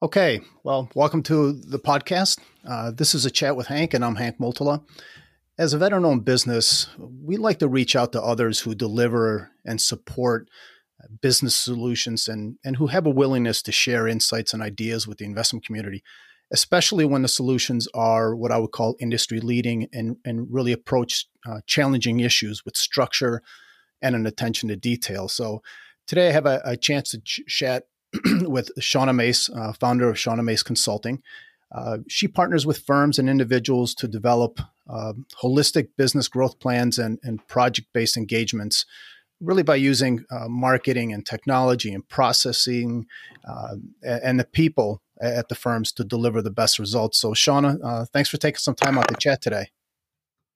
Okay, well, welcome to the podcast. Uh, this is a chat with Hank, and I'm Hank Multala. As a veteran owned business, we like to reach out to others who deliver and support business solutions and, and who have a willingness to share insights and ideas with the investment community, especially when the solutions are what I would call industry leading and, and really approach uh, challenging issues with structure and an attention to detail. So today I have a, a chance to ch- chat with Shauna Mace, uh, founder of Shauna Mace Consulting. Uh, she partners with firms and individuals to develop uh, holistic business growth plans and, and project based engagements, really by using uh, marketing and technology and processing uh, and the people at the firms to deliver the best results. So, Shauna, uh, thanks for taking some time out to chat today.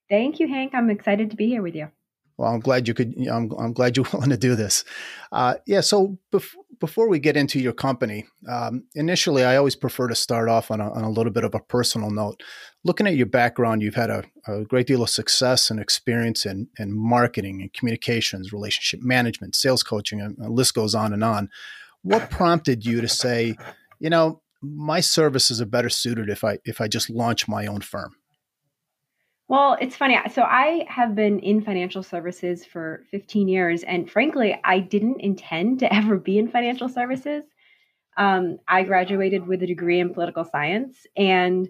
Thank you, Hank. I'm excited to be here with you. Well, I'm glad you could. I'm, I'm glad you want to do this. Uh, yeah. So bef- before we get into your company, um, initially, I always prefer to start off on a, on a, little bit of a personal note. Looking at your background, you've had a, a great deal of success and experience in, in marketing and communications, relationship management, sales coaching, and the list goes on and on. What prompted you to say, you know, my services are better suited if I if I just launch my own firm? Well, it's funny. So I have been in financial services for 15 years, and frankly, I didn't intend to ever be in financial services. Um, I graduated with a degree in political science, and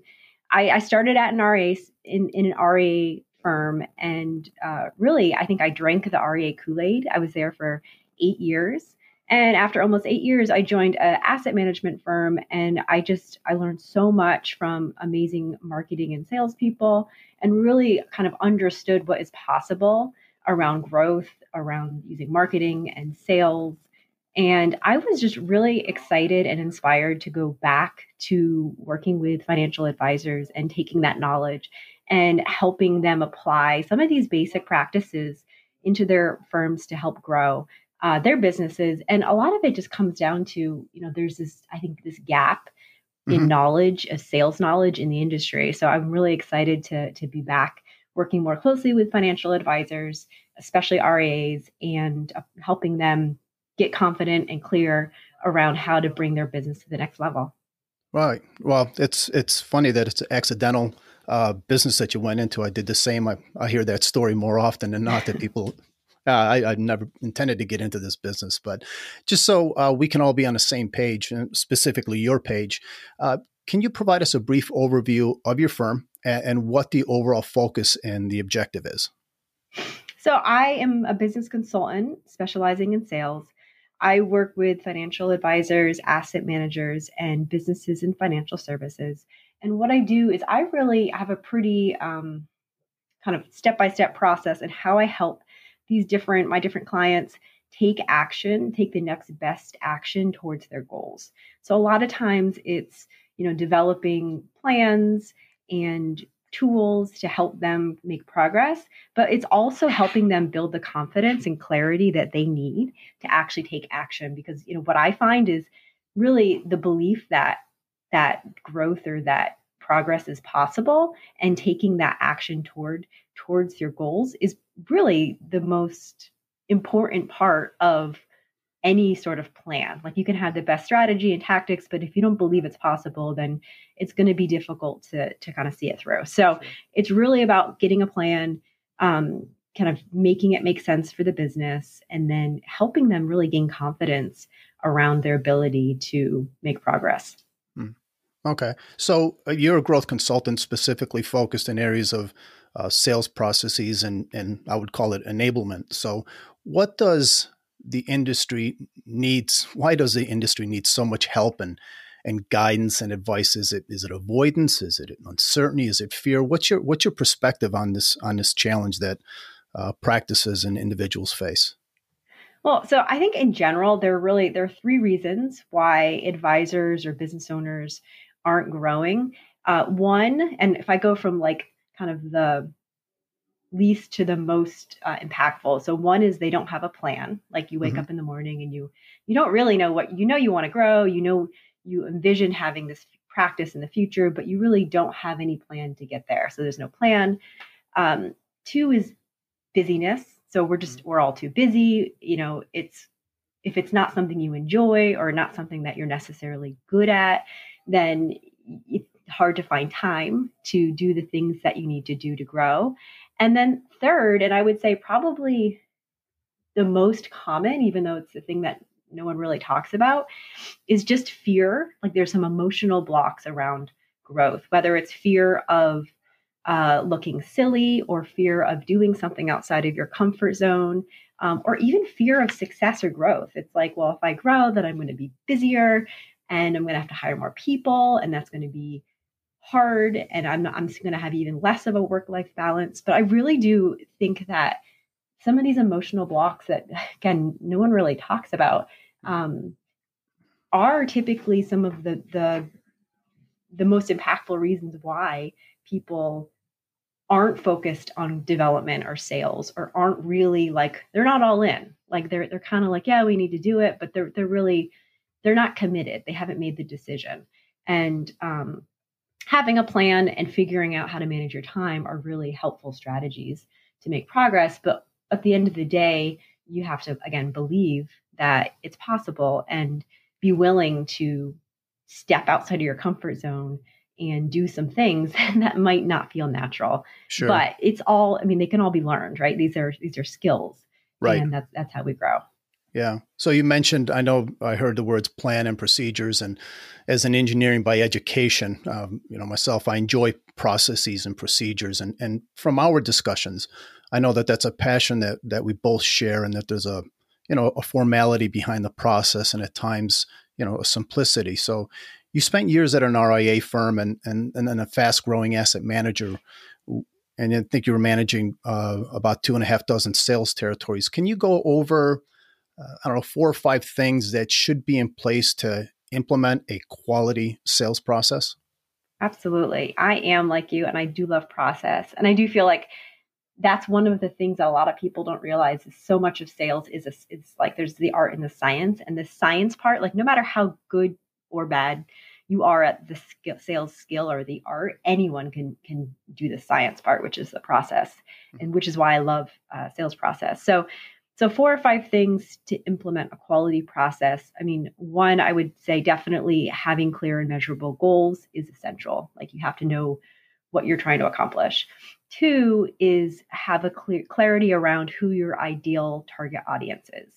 I, I started at an RIA in, in an RIA firm, and uh, really, I think I drank the RIA Kool Aid. I was there for eight years, and after almost eight years, I joined an asset management firm, and I just I learned so much from amazing marketing and salespeople, and really kind of understood what is possible around growth, around using marketing and sales. And I was just really excited and inspired to go back to working with financial advisors and taking that knowledge and helping them apply some of these basic practices into their firms to help grow uh, their businesses. And a lot of it just comes down to, you know, there's this, I think, this gap in mm-hmm. knowledge, of sales knowledge in the industry. So I'm really excited to to be back working more closely with financial advisors, especially RIAs, and uh, helping them get confident and clear around how to bring their business to the next level. Right. Well, it's it's funny that it's accidental uh, business that you went into. I did the same. I, I hear that story more often than not that people uh, I, I never intended to get into this business, but just so uh, we can all be on the same page, specifically your page, uh, can you provide us a brief overview of your firm and, and what the overall focus and the objective is? So, I am a business consultant specializing in sales. I work with financial advisors, asset managers, and businesses in financial services. And what I do is I really have a pretty um, kind of step by step process and how I help these different my different clients take action take the next best action towards their goals. So a lot of times it's you know developing plans and tools to help them make progress but it's also helping them build the confidence and clarity that they need to actually take action because you know what i find is really the belief that that growth or that progress is possible and taking that action toward towards your goals is really the most important part of any sort of plan. Like you can have the best strategy and tactics, but if you don't believe it's possible, then it's going to be difficult to to kind of see it through. So it's really about getting a plan, um, kind of making it make sense for the business, and then helping them really gain confidence around their ability to make progress. Hmm. Okay, so uh, you're a growth consultant specifically focused in areas of uh, sales processes and and I would call it enablement. So, what does the industry needs? Why does the industry need so much help and and guidance and advice? Is it is it avoidance? Is it uncertainty? Is it fear? What's your what's your perspective on this on this challenge that uh, practices and individuals face? Well, so I think in general there are really there are three reasons why advisors or business owners aren't growing. Uh, one, and if I go from like kind of the least to the most uh, impactful. So one is they don't have a plan. Like you wake mm-hmm. up in the morning and you you don't really know what you know you want to grow. You know you envision having this practice in the future, but you really don't have any plan to get there. So there's no plan. Um, two is busyness. So we're just mm-hmm. we're all too busy. You know, it's if it's not something you enjoy or not something that you're necessarily good at, then it's hard to find time to do the things that you need to do to grow. And then third, and I would say probably the most common, even though it's the thing that no one really talks about, is just fear. Like there's some emotional blocks around growth, whether it's fear of uh, looking silly or fear of doing something outside of your comfort zone, um, or even fear of success or growth. It's like, well, if I grow, then I'm going to be busier and I'm going to have to hire more people, and that's going to be hard. And I'm I'm going to have even less of a work life balance. But I really do think that some of these emotional blocks that, again, no one really talks about um, are typically some of the the the most impactful reasons why people aren't focused on development or sales or aren't really like they're not all in like they're they're kind of like yeah we need to do it but they're they're really they're not committed they haven't made the decision and um, having a plan and figuring out how to manage your time are really helpful strategies to make progress but at the end of the day you have to again believe that it's possible and be willing to step outside of your comfort zone and do some things that might not feel natural. Sure. But it's all I mean they can all be learned, right? These are these are skills. Right. And that's that's how we grow. Yeah. So you mentioned, I know I heard the words plan and procedures, and as an engineering by education, um, you know, myself, I enjoy processes and procedures, and and from our discussions, I know that that's a passion that that we both share, and that there's a you know a formality behind the process, and at times you know a simplicity. So you spent years at an RIA firm and and and then a fast growing asset manager, and I think you were managing uh, about two and a half dozen sales territories. Can you go over uh, I don't know four or five things that should be in place to implement a quality sales process? Absolutely. I am like you and I do love process. And I do feel like that's one of the things that a lot of people don't realize is so much of sales is a, it's like there's the art and the science and the science part like no matter how good or bad you are at the skill, sales skill or the art anyone can can do the science part which is the process mm-hmm. and which is why i love uh, sales process so so four or five things to implement a quality process i mean one i would say definitely having clear and measurable goals is essential like you have to know what you're trying to accomplish two is have a clear clarity around who your ideal target audience is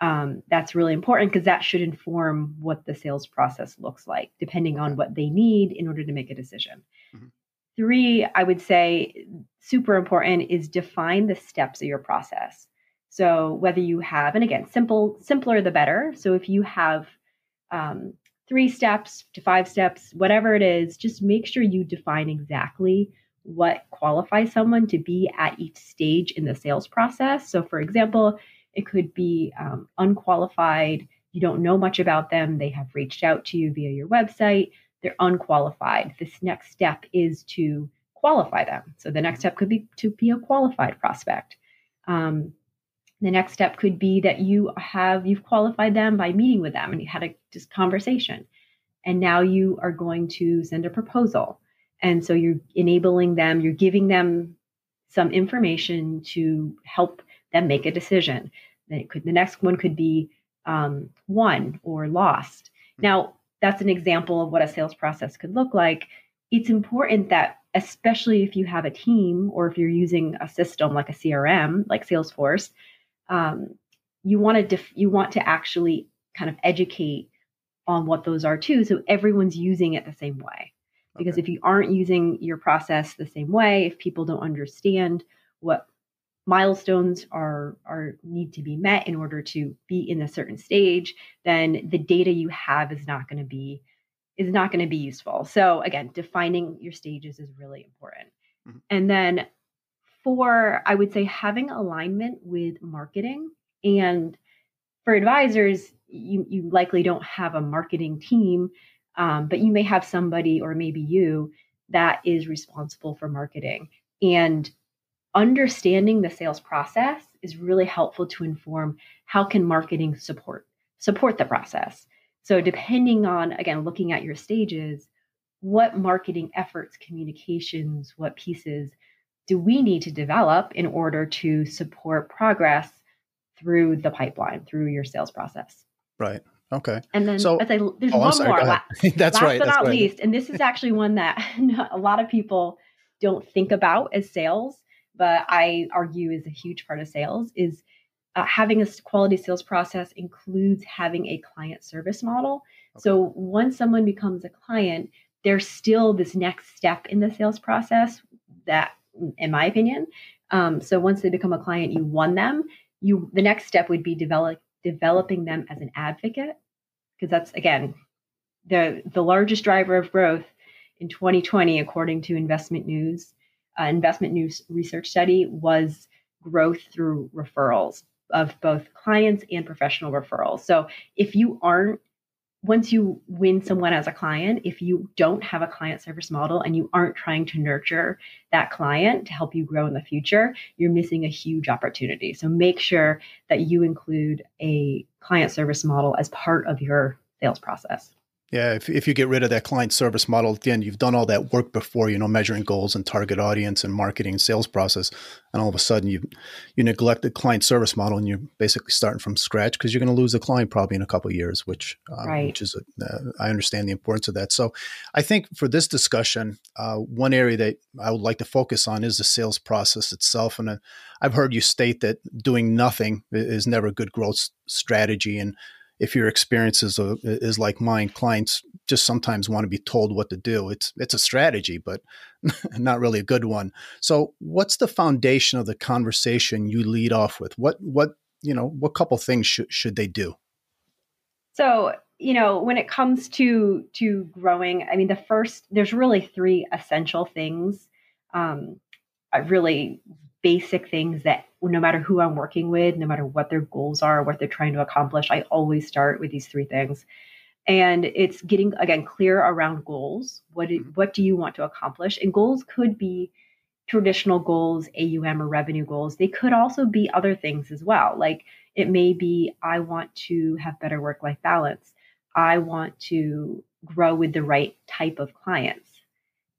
um, that's really important because that should inform what the sales process looks like, depending on what they need in order to make a decision. Mm-hmm. Three, I would say super important is define the steps of your process. So whether you have, and again, simple, simpler the better. So if you have um, three steps to five steps, whatever it is, just make sure you define exactly what qualifies someone to be at each stage in the sales process. So, for example, it could be um, unqualified. You don't know much about them. They have reached out to you via your website. They're unqualified. This next step is to qualify them. So the next step could be to be a qualified prospect. Um, the next step could be that you have you've qualified them by meeting with them and you had a just conversation, and now you are going to send a proposal. And so you're enabling them. You're giving them some information to help them make a decision. Then it could the next one could be um, won or lost. Mm-hmm. Now that's an example of what a sales process could look like. It's important that, especially if you have a team or if you're using a system like a CRM, like Salesforce, um, you want to def- you want to actually kind of educate on what those are too, so everyone's using it the same way. Because okay. if you aren't using your process the same way, if people don't understand what milestones are are need to be met in order to be in a certain stage then the data you have is not going to be is not going to be useful so again defining your stages is really important mm-hmm. and then for i would say having alignment with marketing. And for advisors you, you likely don't have a marketing team um, but you may have somebody or maybe you that is responsible for marketing. And understanding the sales process is really helpful to inform how can marketing support support the process. So depending on again looking at your stages what marketing efforts communications what pieces do we need to develop in order to support progress through the pipeline, through your sales process. Right. Okay. And then so, there's oh, one sorry, more. that's last right. but that's not right. least, and this is actually one that a lot of people don't think about as sales, but I argue is a huge part of sales is uh, having a quality sales process includes having a client service model. Okay. So once someone becomes a client, there's still this next step in the sales process that, in my opinion, um, so once they become a client, you won them. You the next step would be develop developing them as an advocate because that's again the the largest driver of growth in 2020 according to investment news uh, investment news research study was growth through referrals of both clients and professional referrals so if you aren't once you win someone as a client, if you don't have a client service model and you aren't trying to nurture that client to help you grow in the future, you're missing a huge opportunity. So make sure that you include a client service model as part of your sales process. Yeah, if, if you get rid of that client service model, again, you've done all that work before, you know, measuring goals and target audience and marketing and sales process, and all of a sudden you you neglect the client service model and you're basically starting from scratch because you're going to lose a client probably in a couple of years, which um, right. which is a, uh, I understand the importance of that. So, I think for this discussion, uh, one area that I would like to focus on is the sales process itself, and uh, I've heard you state that doing nothing is never a good growth strategy, and if your experience is, a, is like mine, clients just sometimes want to be told what to do. It's it's a strategy, but not really a good one. So, what's the foundation of the conversation you lead off with? What what you know? What couple things should should they do? So, you know, when it comes to to growing, I mean, the first there's really three essential things. Um, really basic things that no matter who I'm working with, no matter what their goals are, what they're trying to accomplish, I always start with these three things. And it's getting again clear around goals. What do, what do you want to accomplish? And goals could be traditional goals, AUM or revenue goals. They could also be other things as well. Like it may be I want to have better work life balance. I want to grow with the right type of clients.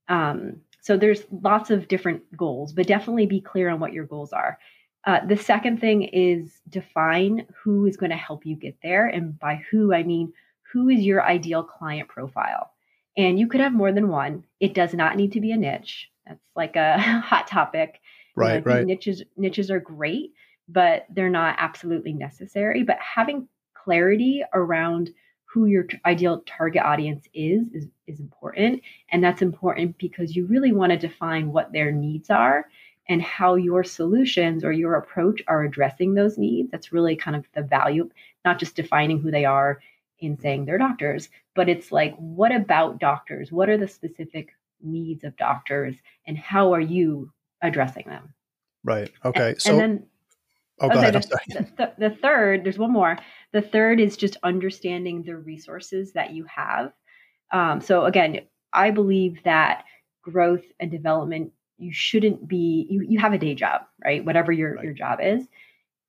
Um, so there's lots of different goals, but definitely be clear on what your goals are. Uh, the second thing is define who is going to help you get there. And by who, I mean who is your ideal client profile. And you could have more than one. It does not need to be a niche. That's like a hot topic. Right, you know, right. Niches niches are great, but they're not absolutely necessary. But having clarity around who your ideal target audience is, is is important. And that's important because you really want to define what their needs are and how your solutions or your approach are addressing those needs. That's really kind of the value not just defining who they are in saying they're doctors but it's like what about doctors? What are the specific needs of doctors? And how are you addressing them? Right. Okay. and, so and then Oh, go okay, ahead. The, the, the, third, there's one more. The third is just understanding the resources that you have. Um, so again, I believe that growth and development, you shouldn't be. You you have a day job, right? Whatever your right. your job is,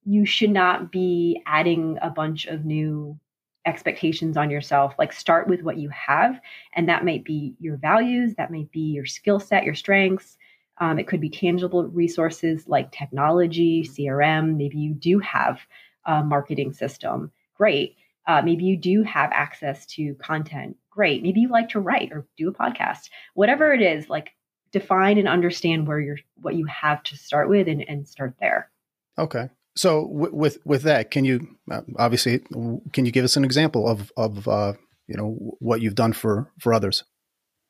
you should not be adding a bunch of new expectations on yourself. Like start with what you have, and that might be your values, that might be your skill set, your strengths um, it could be tangible resources like technology, CRM. Maybe you do have a marketing system. Great. Uh, maybe you do have access to content. Great. Maybe you like to write or do a podcast. Whatever it is, like define and understand where you're, what you have to start with, and, and start there. Okay. So w- with with that, can you uh, obviously can you give us an example of of uh, you know what you've done for for others?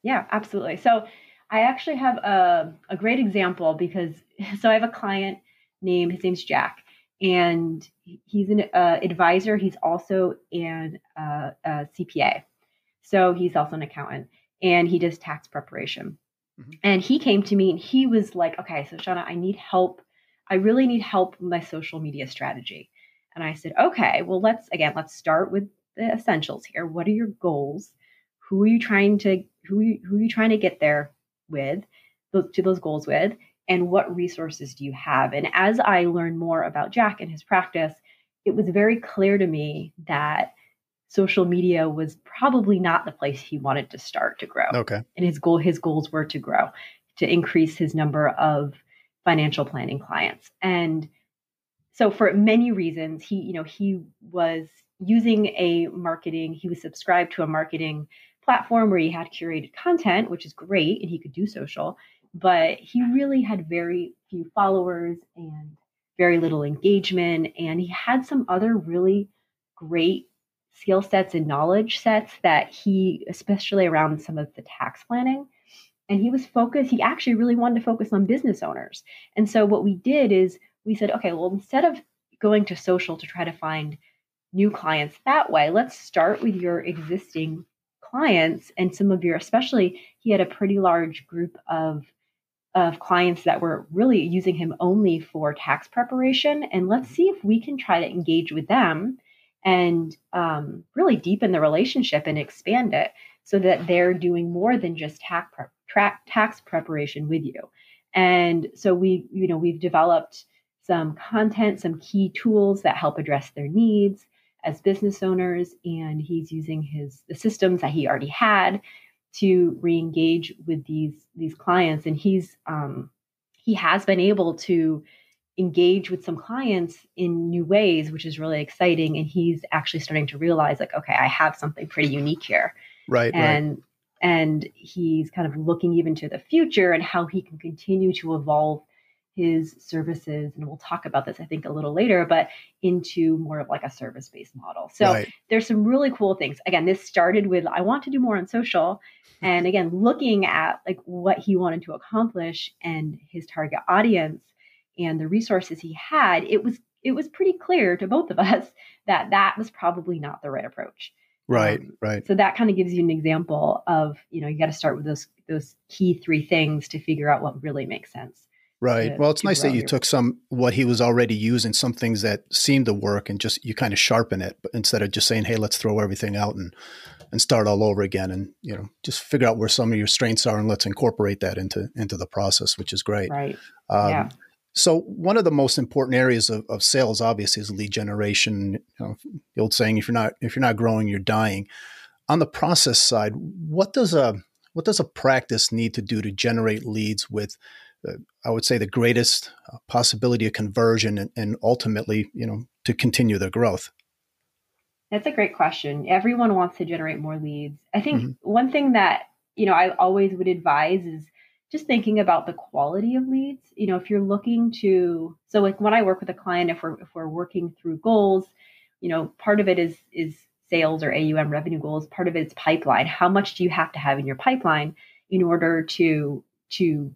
Yeah, absolutely. So I actually have a, a great example because so I have a client named his name's Jack, and he's an uh, advisor. He's also an uh, a CPA, so he's also an accountant, and he does tax preparation. Mm-hmm. And he came to me and he was like, "Okay, so Shauna, I need help. I really need help with my social media strategy." And I said, "Okay, well, let's again, let's start with the essentials here. What are your goals? Who are you trying to who are you, who are you trying to get there? With, those to those goals with, and what resources do you have? And as I learned more about Jack and his practice, it was very clear to me that social media was probably not the place he wanted to start to grow. Okay. And his goal his goals were to grow, to increase his number of financial planning clients. And so for many reasons, he, you know, he was using a marketing, he was subscribed to a marketing platform where he had curated content, which is great, and he could do social, but he really had very few followers and very little engagement. And he had some other really great skill sets and knowledge sets that he, especially around some of the tax planning, and he was focused, he actually really wanted to focus on business owners. And so what we did is we said, okay, well, instead of going to social to try to find new clients that way, let's start with your existing clients and some of your, especially, he had a pretty large group of of clients that were really using him only for tax preparation. And let's see if we can try to engage with them and um, really deepen the relationship and expand it so that they're doing more than just tax, prep, tra- tax preparation with you. And so we, you know, we've developed some content, some key tools that help address their needs as business owners. And he's using his the systems that he already had to re-engage with these these clients and he's um, he has been able to engage with some clients in new ways which is really exciting and he's actually starting to realize like okay i have something pretty unique here right and right. and he's kind of looking even to the future and how he can continue to evolve his services and we'll talk about this i think a little later but into more of like a service based model. So right. there's some really cool things. Again this started with i want to do more on social and again looking at like what he wanted to accomplish and his target audience and the resources he had it was it was pretty clear to both of us that that was probably not the right approach. Right um, right. so that kind of gives you an example of you know you got to start with those those key three things to figure out what really makes sense Right. Well, it's nice that you took some what he was already using, some things that seemed to work, and just you kind of sharpen it, but instead of just saying, "Hey, let's throw everything out and and start all over again," and you know, just figure out where some of your strengths are and let's incorporate that into into the process, which is great. Right. Um, yeah. So one of the most important areas of, of sales, obviously, is lead generation. You know, the old saying, "If you're not if you're not growing, you're dying." On the process side, what does a what does a practice need to do to generate leads with I would say the greatest uh, possibility of conversion and, and ultimately, you know, to continue their growth? That's a great question. Everyone wants to generate more leads. I think mm-hmm. one thing that, you know, I always would advise is just thinking about the quality of leads. You know, if you're looking to so like when I work with a client, if we're if we're working through goals, you know, part of it is is sales or AUM revenue goals, part of it is pipeline. How much do you have to have in your pipeline in order to to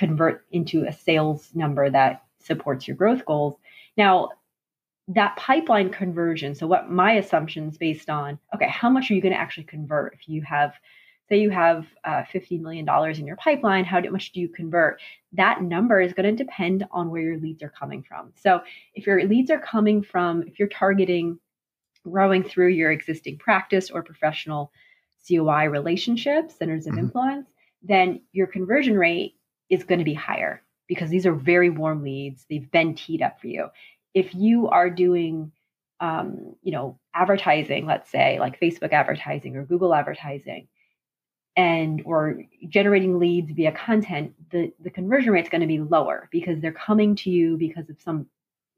convert into a sales number that supports your growth goals. Now, that pipeline conversion, so what my assumptions based on, okay, how much are you going to actually convert if you have say you have uh, $50 million in your pipeline, how much do you convert? That number is going to depend on where your leads are coming from. So if your leads are coming from, if you're targeting growing through your existing practice or professional COI relationships, centers of mm-hmm. influence, then your conversion rate is going to be higher because these are very warm leads. They've been teed up for you. If you are doing, um, you know, advertising, let's say like Facebook advertising or Google advertising, and or generating leads via content, the the conversion rate is going to be lower because they're coming to you because of some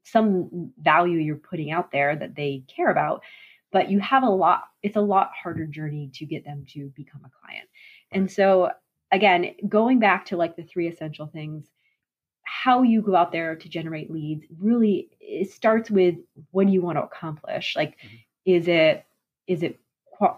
some value you're putting out there that they care about. But you have a lot. It's a lot harder journey to get them to become a client. And so again, going back to like the three essential things, how you go out there to generate leads really it starts with what do you want to accomplish? Like, mm-hmm. is it is it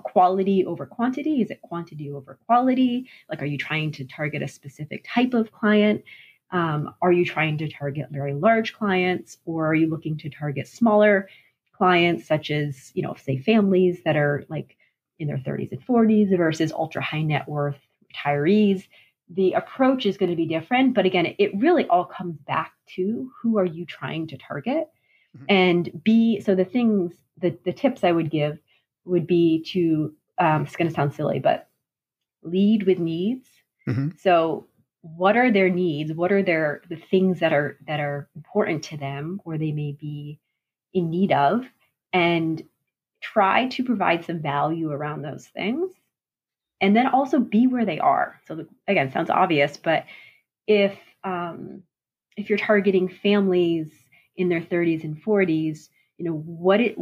quality over quantity? Is it quantity over quality? Like, are you trying to target a specific type of client? Um, are you trying to target very large clients, or are you looking to target smaller clients, such as you know, say families that are like in their 30s and 40s versus ultra high net worth retirees, the approach is going to be different. But again, it really all comes back to who are you trying to target? Mm-hmm. And be so the things, the, the tips I would give would be to, um, it's going to sound silly, but lead with needs. Mm-hmm. So what are their needs? What are their the things that are that are important to them or they may be in need of? And try to provide some value around those things and then also be where they are. So again, sounds obvious, but if um, if you're targeting families in their 30s and 40s, you know, what it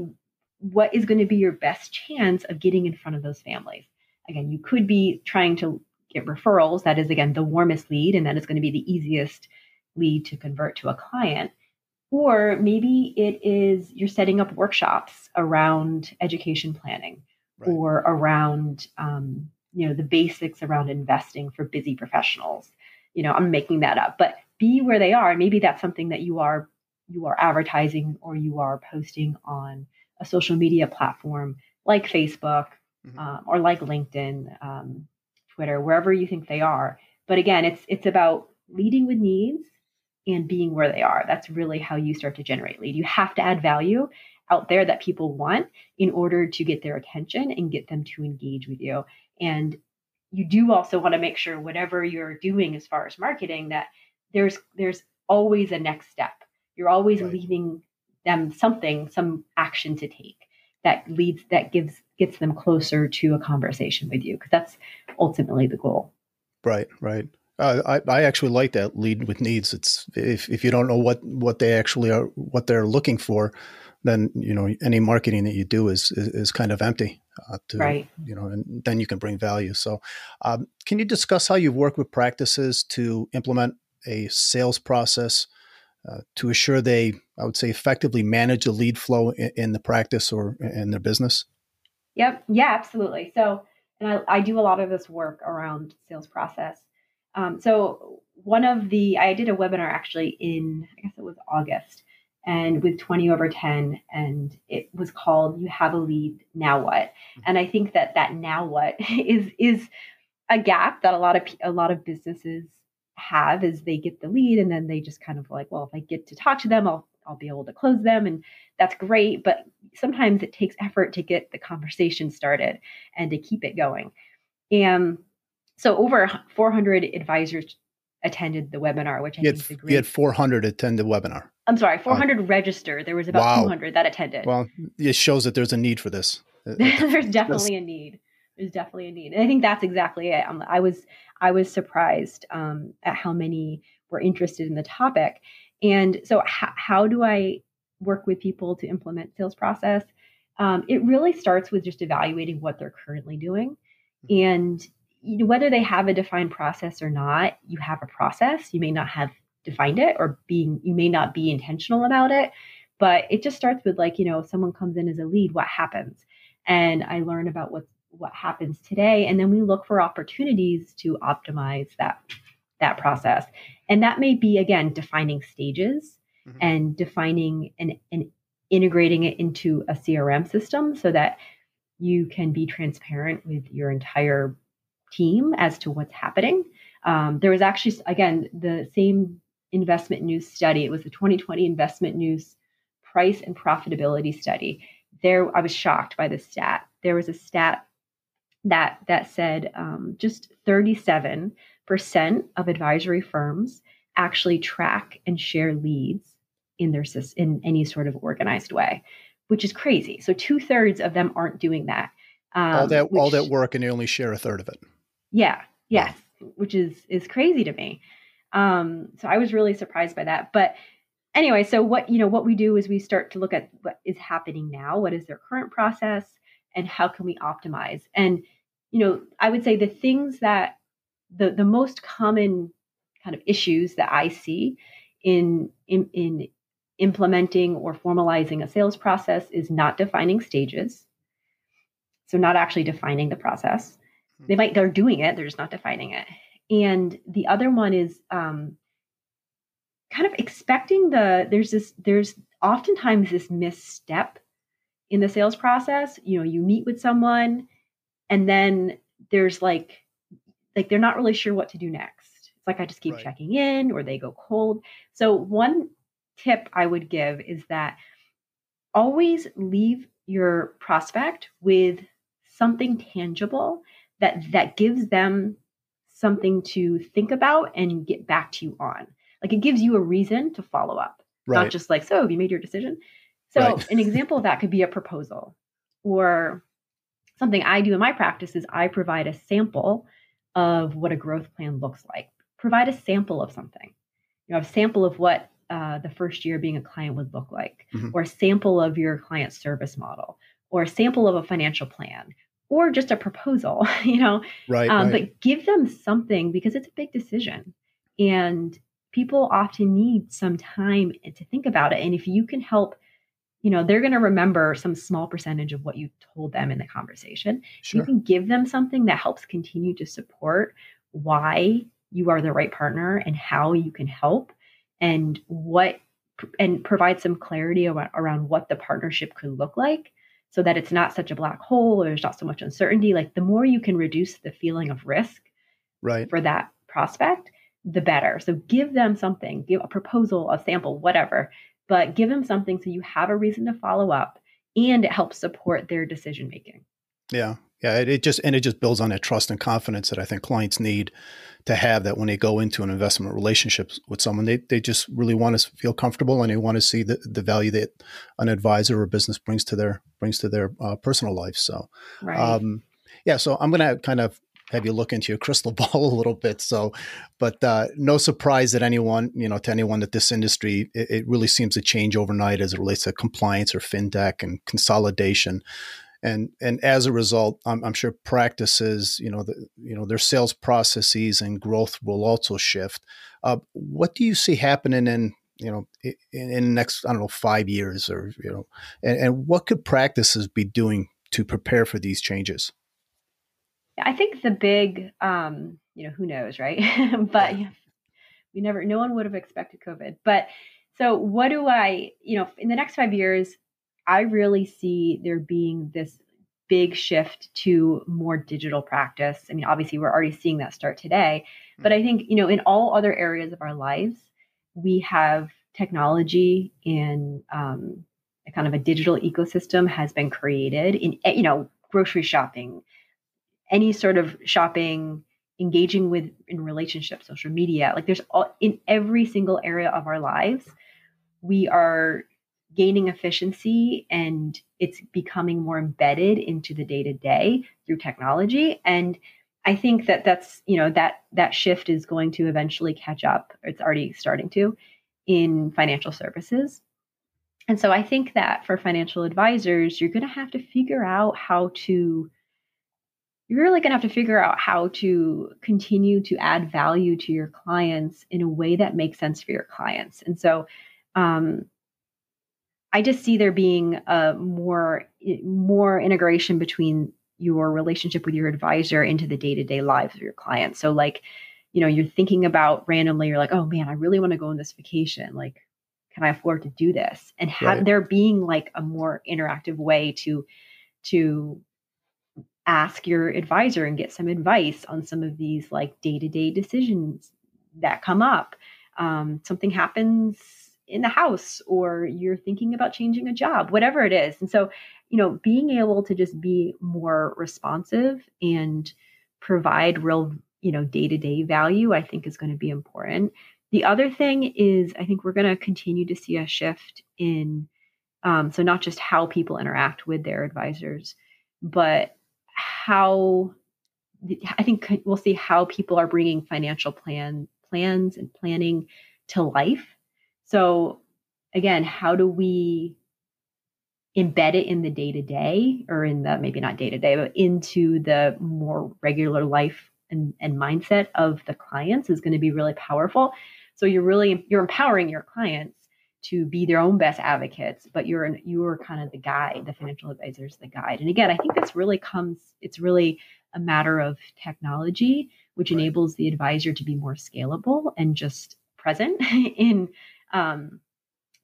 what is going to be your best chance of getting in front of those families? Again, you could be trying to get referrals. That is again the warmest lead, and that is going to be the easiest lead to convert to a client. Or maybe it is you're setting up workshops around education planning right. or around um, you know the basics around investing for busy professionals. You know, I'm making that up, but be where they are. Maybe that's something that you are you are advertising or you are posting on a social media platform like Facebook mm-hmm. um, or like LinkedIn, um, Twitter, wherever you think they are. But again, it's it's about leading with needs and being where they are. That's really how you start to generate lead. You have to add value out there that people want in order to get their attention and get them to engage with you. And you do also want to make sure whatever you're doing as far as marketing that there's there's always a next step. You're always right. leaving them something, some action to take that leads that gives gets them closer to a conversation with you because that's ultimately the goal. Right, right. Uh, I, I actually like that lead with needs. It's if, if you don't know what, what they actually are, what they're looking for, then you know any marketing that you do is is, is kind of empty. Uh, to, right. You know, and then you can bring value. So, um, can you discuss how you've worked with practices to implement a sales process uh, to assure they, I would say, effectively manage the lead flow in, in, the practice or in their business? Yep. Yeah, absolutely. So, and I, I do a lot of this work around sales process. Um, so, one of the, I did a webinar actually in, I guess it was August, and with 20 over 10, and it was called "You Have a Lead, Now What?" Mm-hmm. And I think that that now what is is a gap that a lot of a lot of businesses have is they get the lead and then they just kind of like, well, if I get to talk to them, I'll I'll be able to close them and that's great, but sometimes it takes effort to get the conversation started and to keep it going. And so over 400 advisors attended the webinar, which I you think had. You had 400 attend the webinar. I'm sorry, 400 uh, registered. There was about wow. 200 that attended. Well, it shows that there's a need for this. there's definitely a need. There's definitely a need, and I think that's exactly it. Um, I was I was surprised um, at how many were interested in the topic. And so, h- how do I work with people to implement sales process? Um, it really starts with just evaluating what they're currently doing, mm-hmm. and whether they have a defined process or not. You have a process. You may not have defined it, or being you may not be intentional about it. But it just starts with like you know, if someone comes in as a lead, what happens? And I learn about what's what happens today and then we look for opportunities to optimize that that process and that may be again defining stages mm-hmm. and defining and, and integrating it into a crm system so that you can be transparent with your entire team as to what's happening um, there was actually again the same investment news study it was the 2020 investment news price and profitability study there i was shocked by the stat there was a stat that that said um, just 37% of advisory firms actually track and share leads in their in any sort of organized way, which is crazy. So two thirds of them aren't doing that. Um, all that which, all that work and they only share a third of it. Yeah. Yes. Which is is crazy to me. Um, so I was really surprised by that. But anyway, so what you know what we do is we start to look at what is happening now. What is their current process? and how can we optimize and you know i would say the things that the the most common kind of issues that i see in in, in implementing or formalizing a sales process is not defining stages so not actually defining the process. They might they're doing it they're just not defining it. And the other one is um, kind of expecting the there's this there's oftentimes this misstep in the sales process. You know you meet with someone and then there's like like they're not really sure what to do next. It's like i just keep right. checking in or they go cold. So one tip i would give is that always leave your prospect with something tangible that that gives them something to think about and get back to you on like it gives you a reason to follow up right. not just like so have you made your decision so right. an example of that could be a proposal or something I do in my practice is I provide a sample of what a growth plan looks like. Provide a sample of something. You know, a sample of what uh, the first year being a client would look like, mm-hmm. or a sample of your client service model, or a sample of a financial plan, or just a proposal, you know? Right, um, right. But give them something because it's a big decision. And people often need some time to think about it. And if you can help, you know, they're going to remember some small percentage of what you told them in the conversation. Sure. You can give them something that helps continue to support why you are the right partner and how you can help and what and provide some clarity around, around what the partnership could look like so that it's not such a black hole or there's not so much uncertainty like the more you can reduce the feeling of risk right. for that prospect the better. So give them something give a proposal a sample whatever but give them something so you have a reason to follow up and it helps support their decision making yeah yeah, it, it, just and it just builds on that trust and confidence that I think clients need to have that when they go into an investment relationship with someone, they, they just really want to feel comfortable and they want to see the, the value that an advisor or business brings to their brings to their uh, personal life. So, right. um, yeah, so I'm going to kind of have you look into your crystal ball a little bit. So, but uh, no surprise that anyone, you know, to anyone that this industry, it, it, really seems to change overnight as it relates to compliance or fintech and consolidation and and as a result, I'm, I'm, sure practices, you know, the, you know, their sales processes and growth will also shift. Uh, what do you see happening in you know in, in, the next I don't know five years or you know, and, and what could practices be doing to prepare for these changes? I think the big, um, you know, who knows, right? but yeah. we never, no one would have expected COVID. But so, what do I, you know, in the next five years, I really see there being this big shift to more digital practice. I mean, obviously, we're already seeing that start today, but I think, you know, in all other areas of our lives, we have technology and um, a kind of a digital ecosystem has been created in, eh, you know, grocery shopping, any sort of shopping, engaging with in relationships, social media. Like there's all in every single area of our lives, we are gaining efficiency and it's becoming more embedded into the day to day through technology. And i think that that's you know that that shift is going to eventually catch up. It's already starting to in financial services. And so i think that for financial advisors you're going to have to figure out how to you're really going to have to figure out how to continue to add value to your clients in a way that makes sense for your clients. And so um, I just see there being a more more integration between your relationship with your advisor into the day-to-day lives of your clients. So like, you know, you're thinking about randomly, you're like, oh man, I really want to go on this vacation. Like, can I afford to do this? And have right. there being like a more interactive way to to ask your advisor and get some advice on some of these like day-to-day decisions that come up. Um, something happens in the house or you're thinking about changing a job, whatever it is. And so, you know, being able to just be more responsive and provide real, you know, day to day value, I think is going to be important. The other thing is, I think we're going to continue to see a shift in, um, so not just how people interact with their advisors, but how I think we'll see how people are bringing financial plan plans and planning to life so, again, how do we embed it in the day to day or in the maybe not day to day, but into the more regular life and, and mindset of the clients is going to be really powerful. So you're really you're empowering your clients to be their own best advocates, but you're you're kind of the guide, the financial advisor is the guide. And again, I think this really comes, it's really a matter of technology, which right. enables the advisor to be more scalable and just present in um,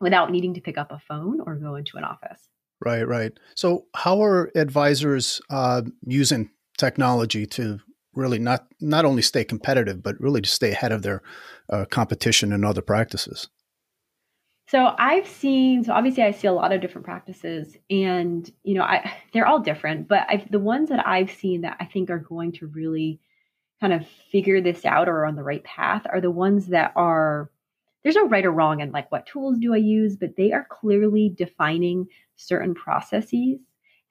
without needing to pick up a phone or go into an office. Right, right. So, how are advisors uh, using technology to really not not only stay competitive, but really to stay ahead of their uh, competition and other practices? So I've seen, so obviously I see a lot of different practices, and you know, I they're all different. But I've, the ones that I've seen that I think are going to really kind of figure this out or are on the right path are the ones that are there's no right or wrong in like what tools do I use, but they are clearly defining certain processes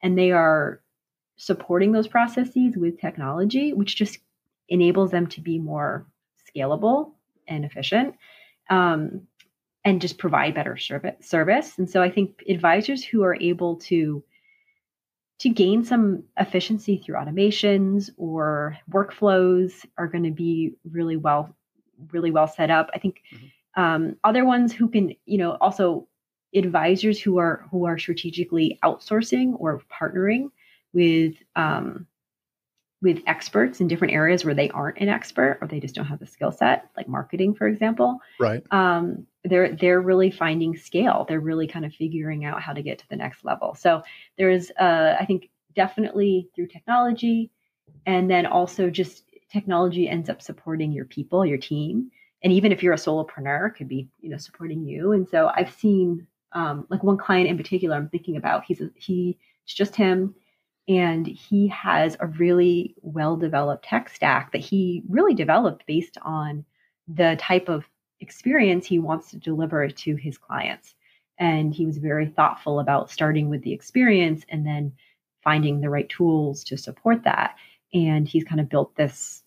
and they are supporting those processes with technology, which just enables them to be more scalable and efficient. Um, and just provide better service. And so I think advisors who are able to to gain some efficiency through automations or workflows are going to be really well really well set up. I think mm-hmm. Um, other ones who can, you know, also advisors who are who are strategically outsourcing or partnering with um, with experts in different areas where they aren't an expert or they just don't have the skill set, like marketing, for example. Right. Um, they're they're really finding scale. They're really kind of figuring out how to get to the next level. So there's, uh, I think, definitely through technology, and then also just technology ends up supporting your people, your team, and even if you're a solopreneur, could be you know supporting you. And so I've seen um, like one client in particular I'm thinking about. He's a, he it's just him and he has a really well developed tech stack that he really developed based on the type of experience he wants to deliver to his clients. And he was very thoughtful about starting with the experience and then finding the right tools to support that. And he's kind of built this,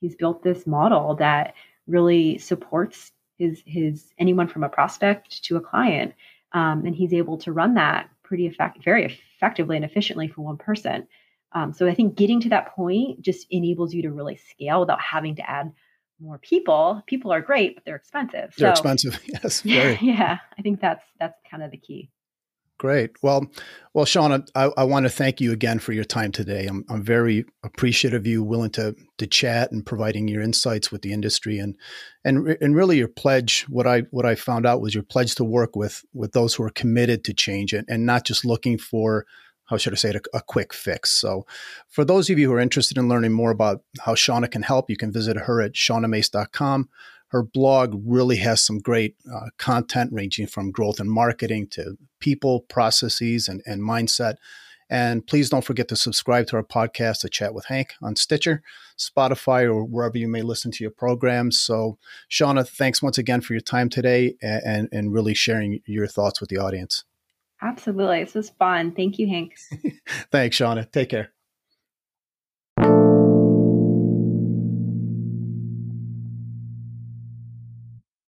he's built this model that really supports his his anyone from a prospect to a client. Um, and he's able to run that pretty effect very effectively and efficiently for one person. Um, so I think getting to that point just enables you to really scale without having to add more people. People are great, but they're expensive. They're so, expensive. Yes. Very. Yeah, I think that's that's kind of the key. Great. Well, well, Shauna, I, I, want to thank you again for your time today. I'm, I'm very appreciative of you willing to to chat and providing your insights with the industry and and and really your pledge. What I what I found out was your pledge to work with with those who are committed to change and, and not just looking for how should I say it, a, a, quick fix. So, for those of you who are interested in learning more about how Shauna can help, you can visit her at shaunamace.com her blog really has some great uh, content ranging from growth and marketing to people, processes, and, and mindset. And please don't forget to subscribe to our podcast, A Chat with Hank, on Stitcher, Spotify, or wherever you may listen to your programs. So, Shauna, thanks once again for your time today and, and really sharing your thoughts with the audience. Absolutely. This was fun. Thank you, Hank. thanks, Shauna. Take care.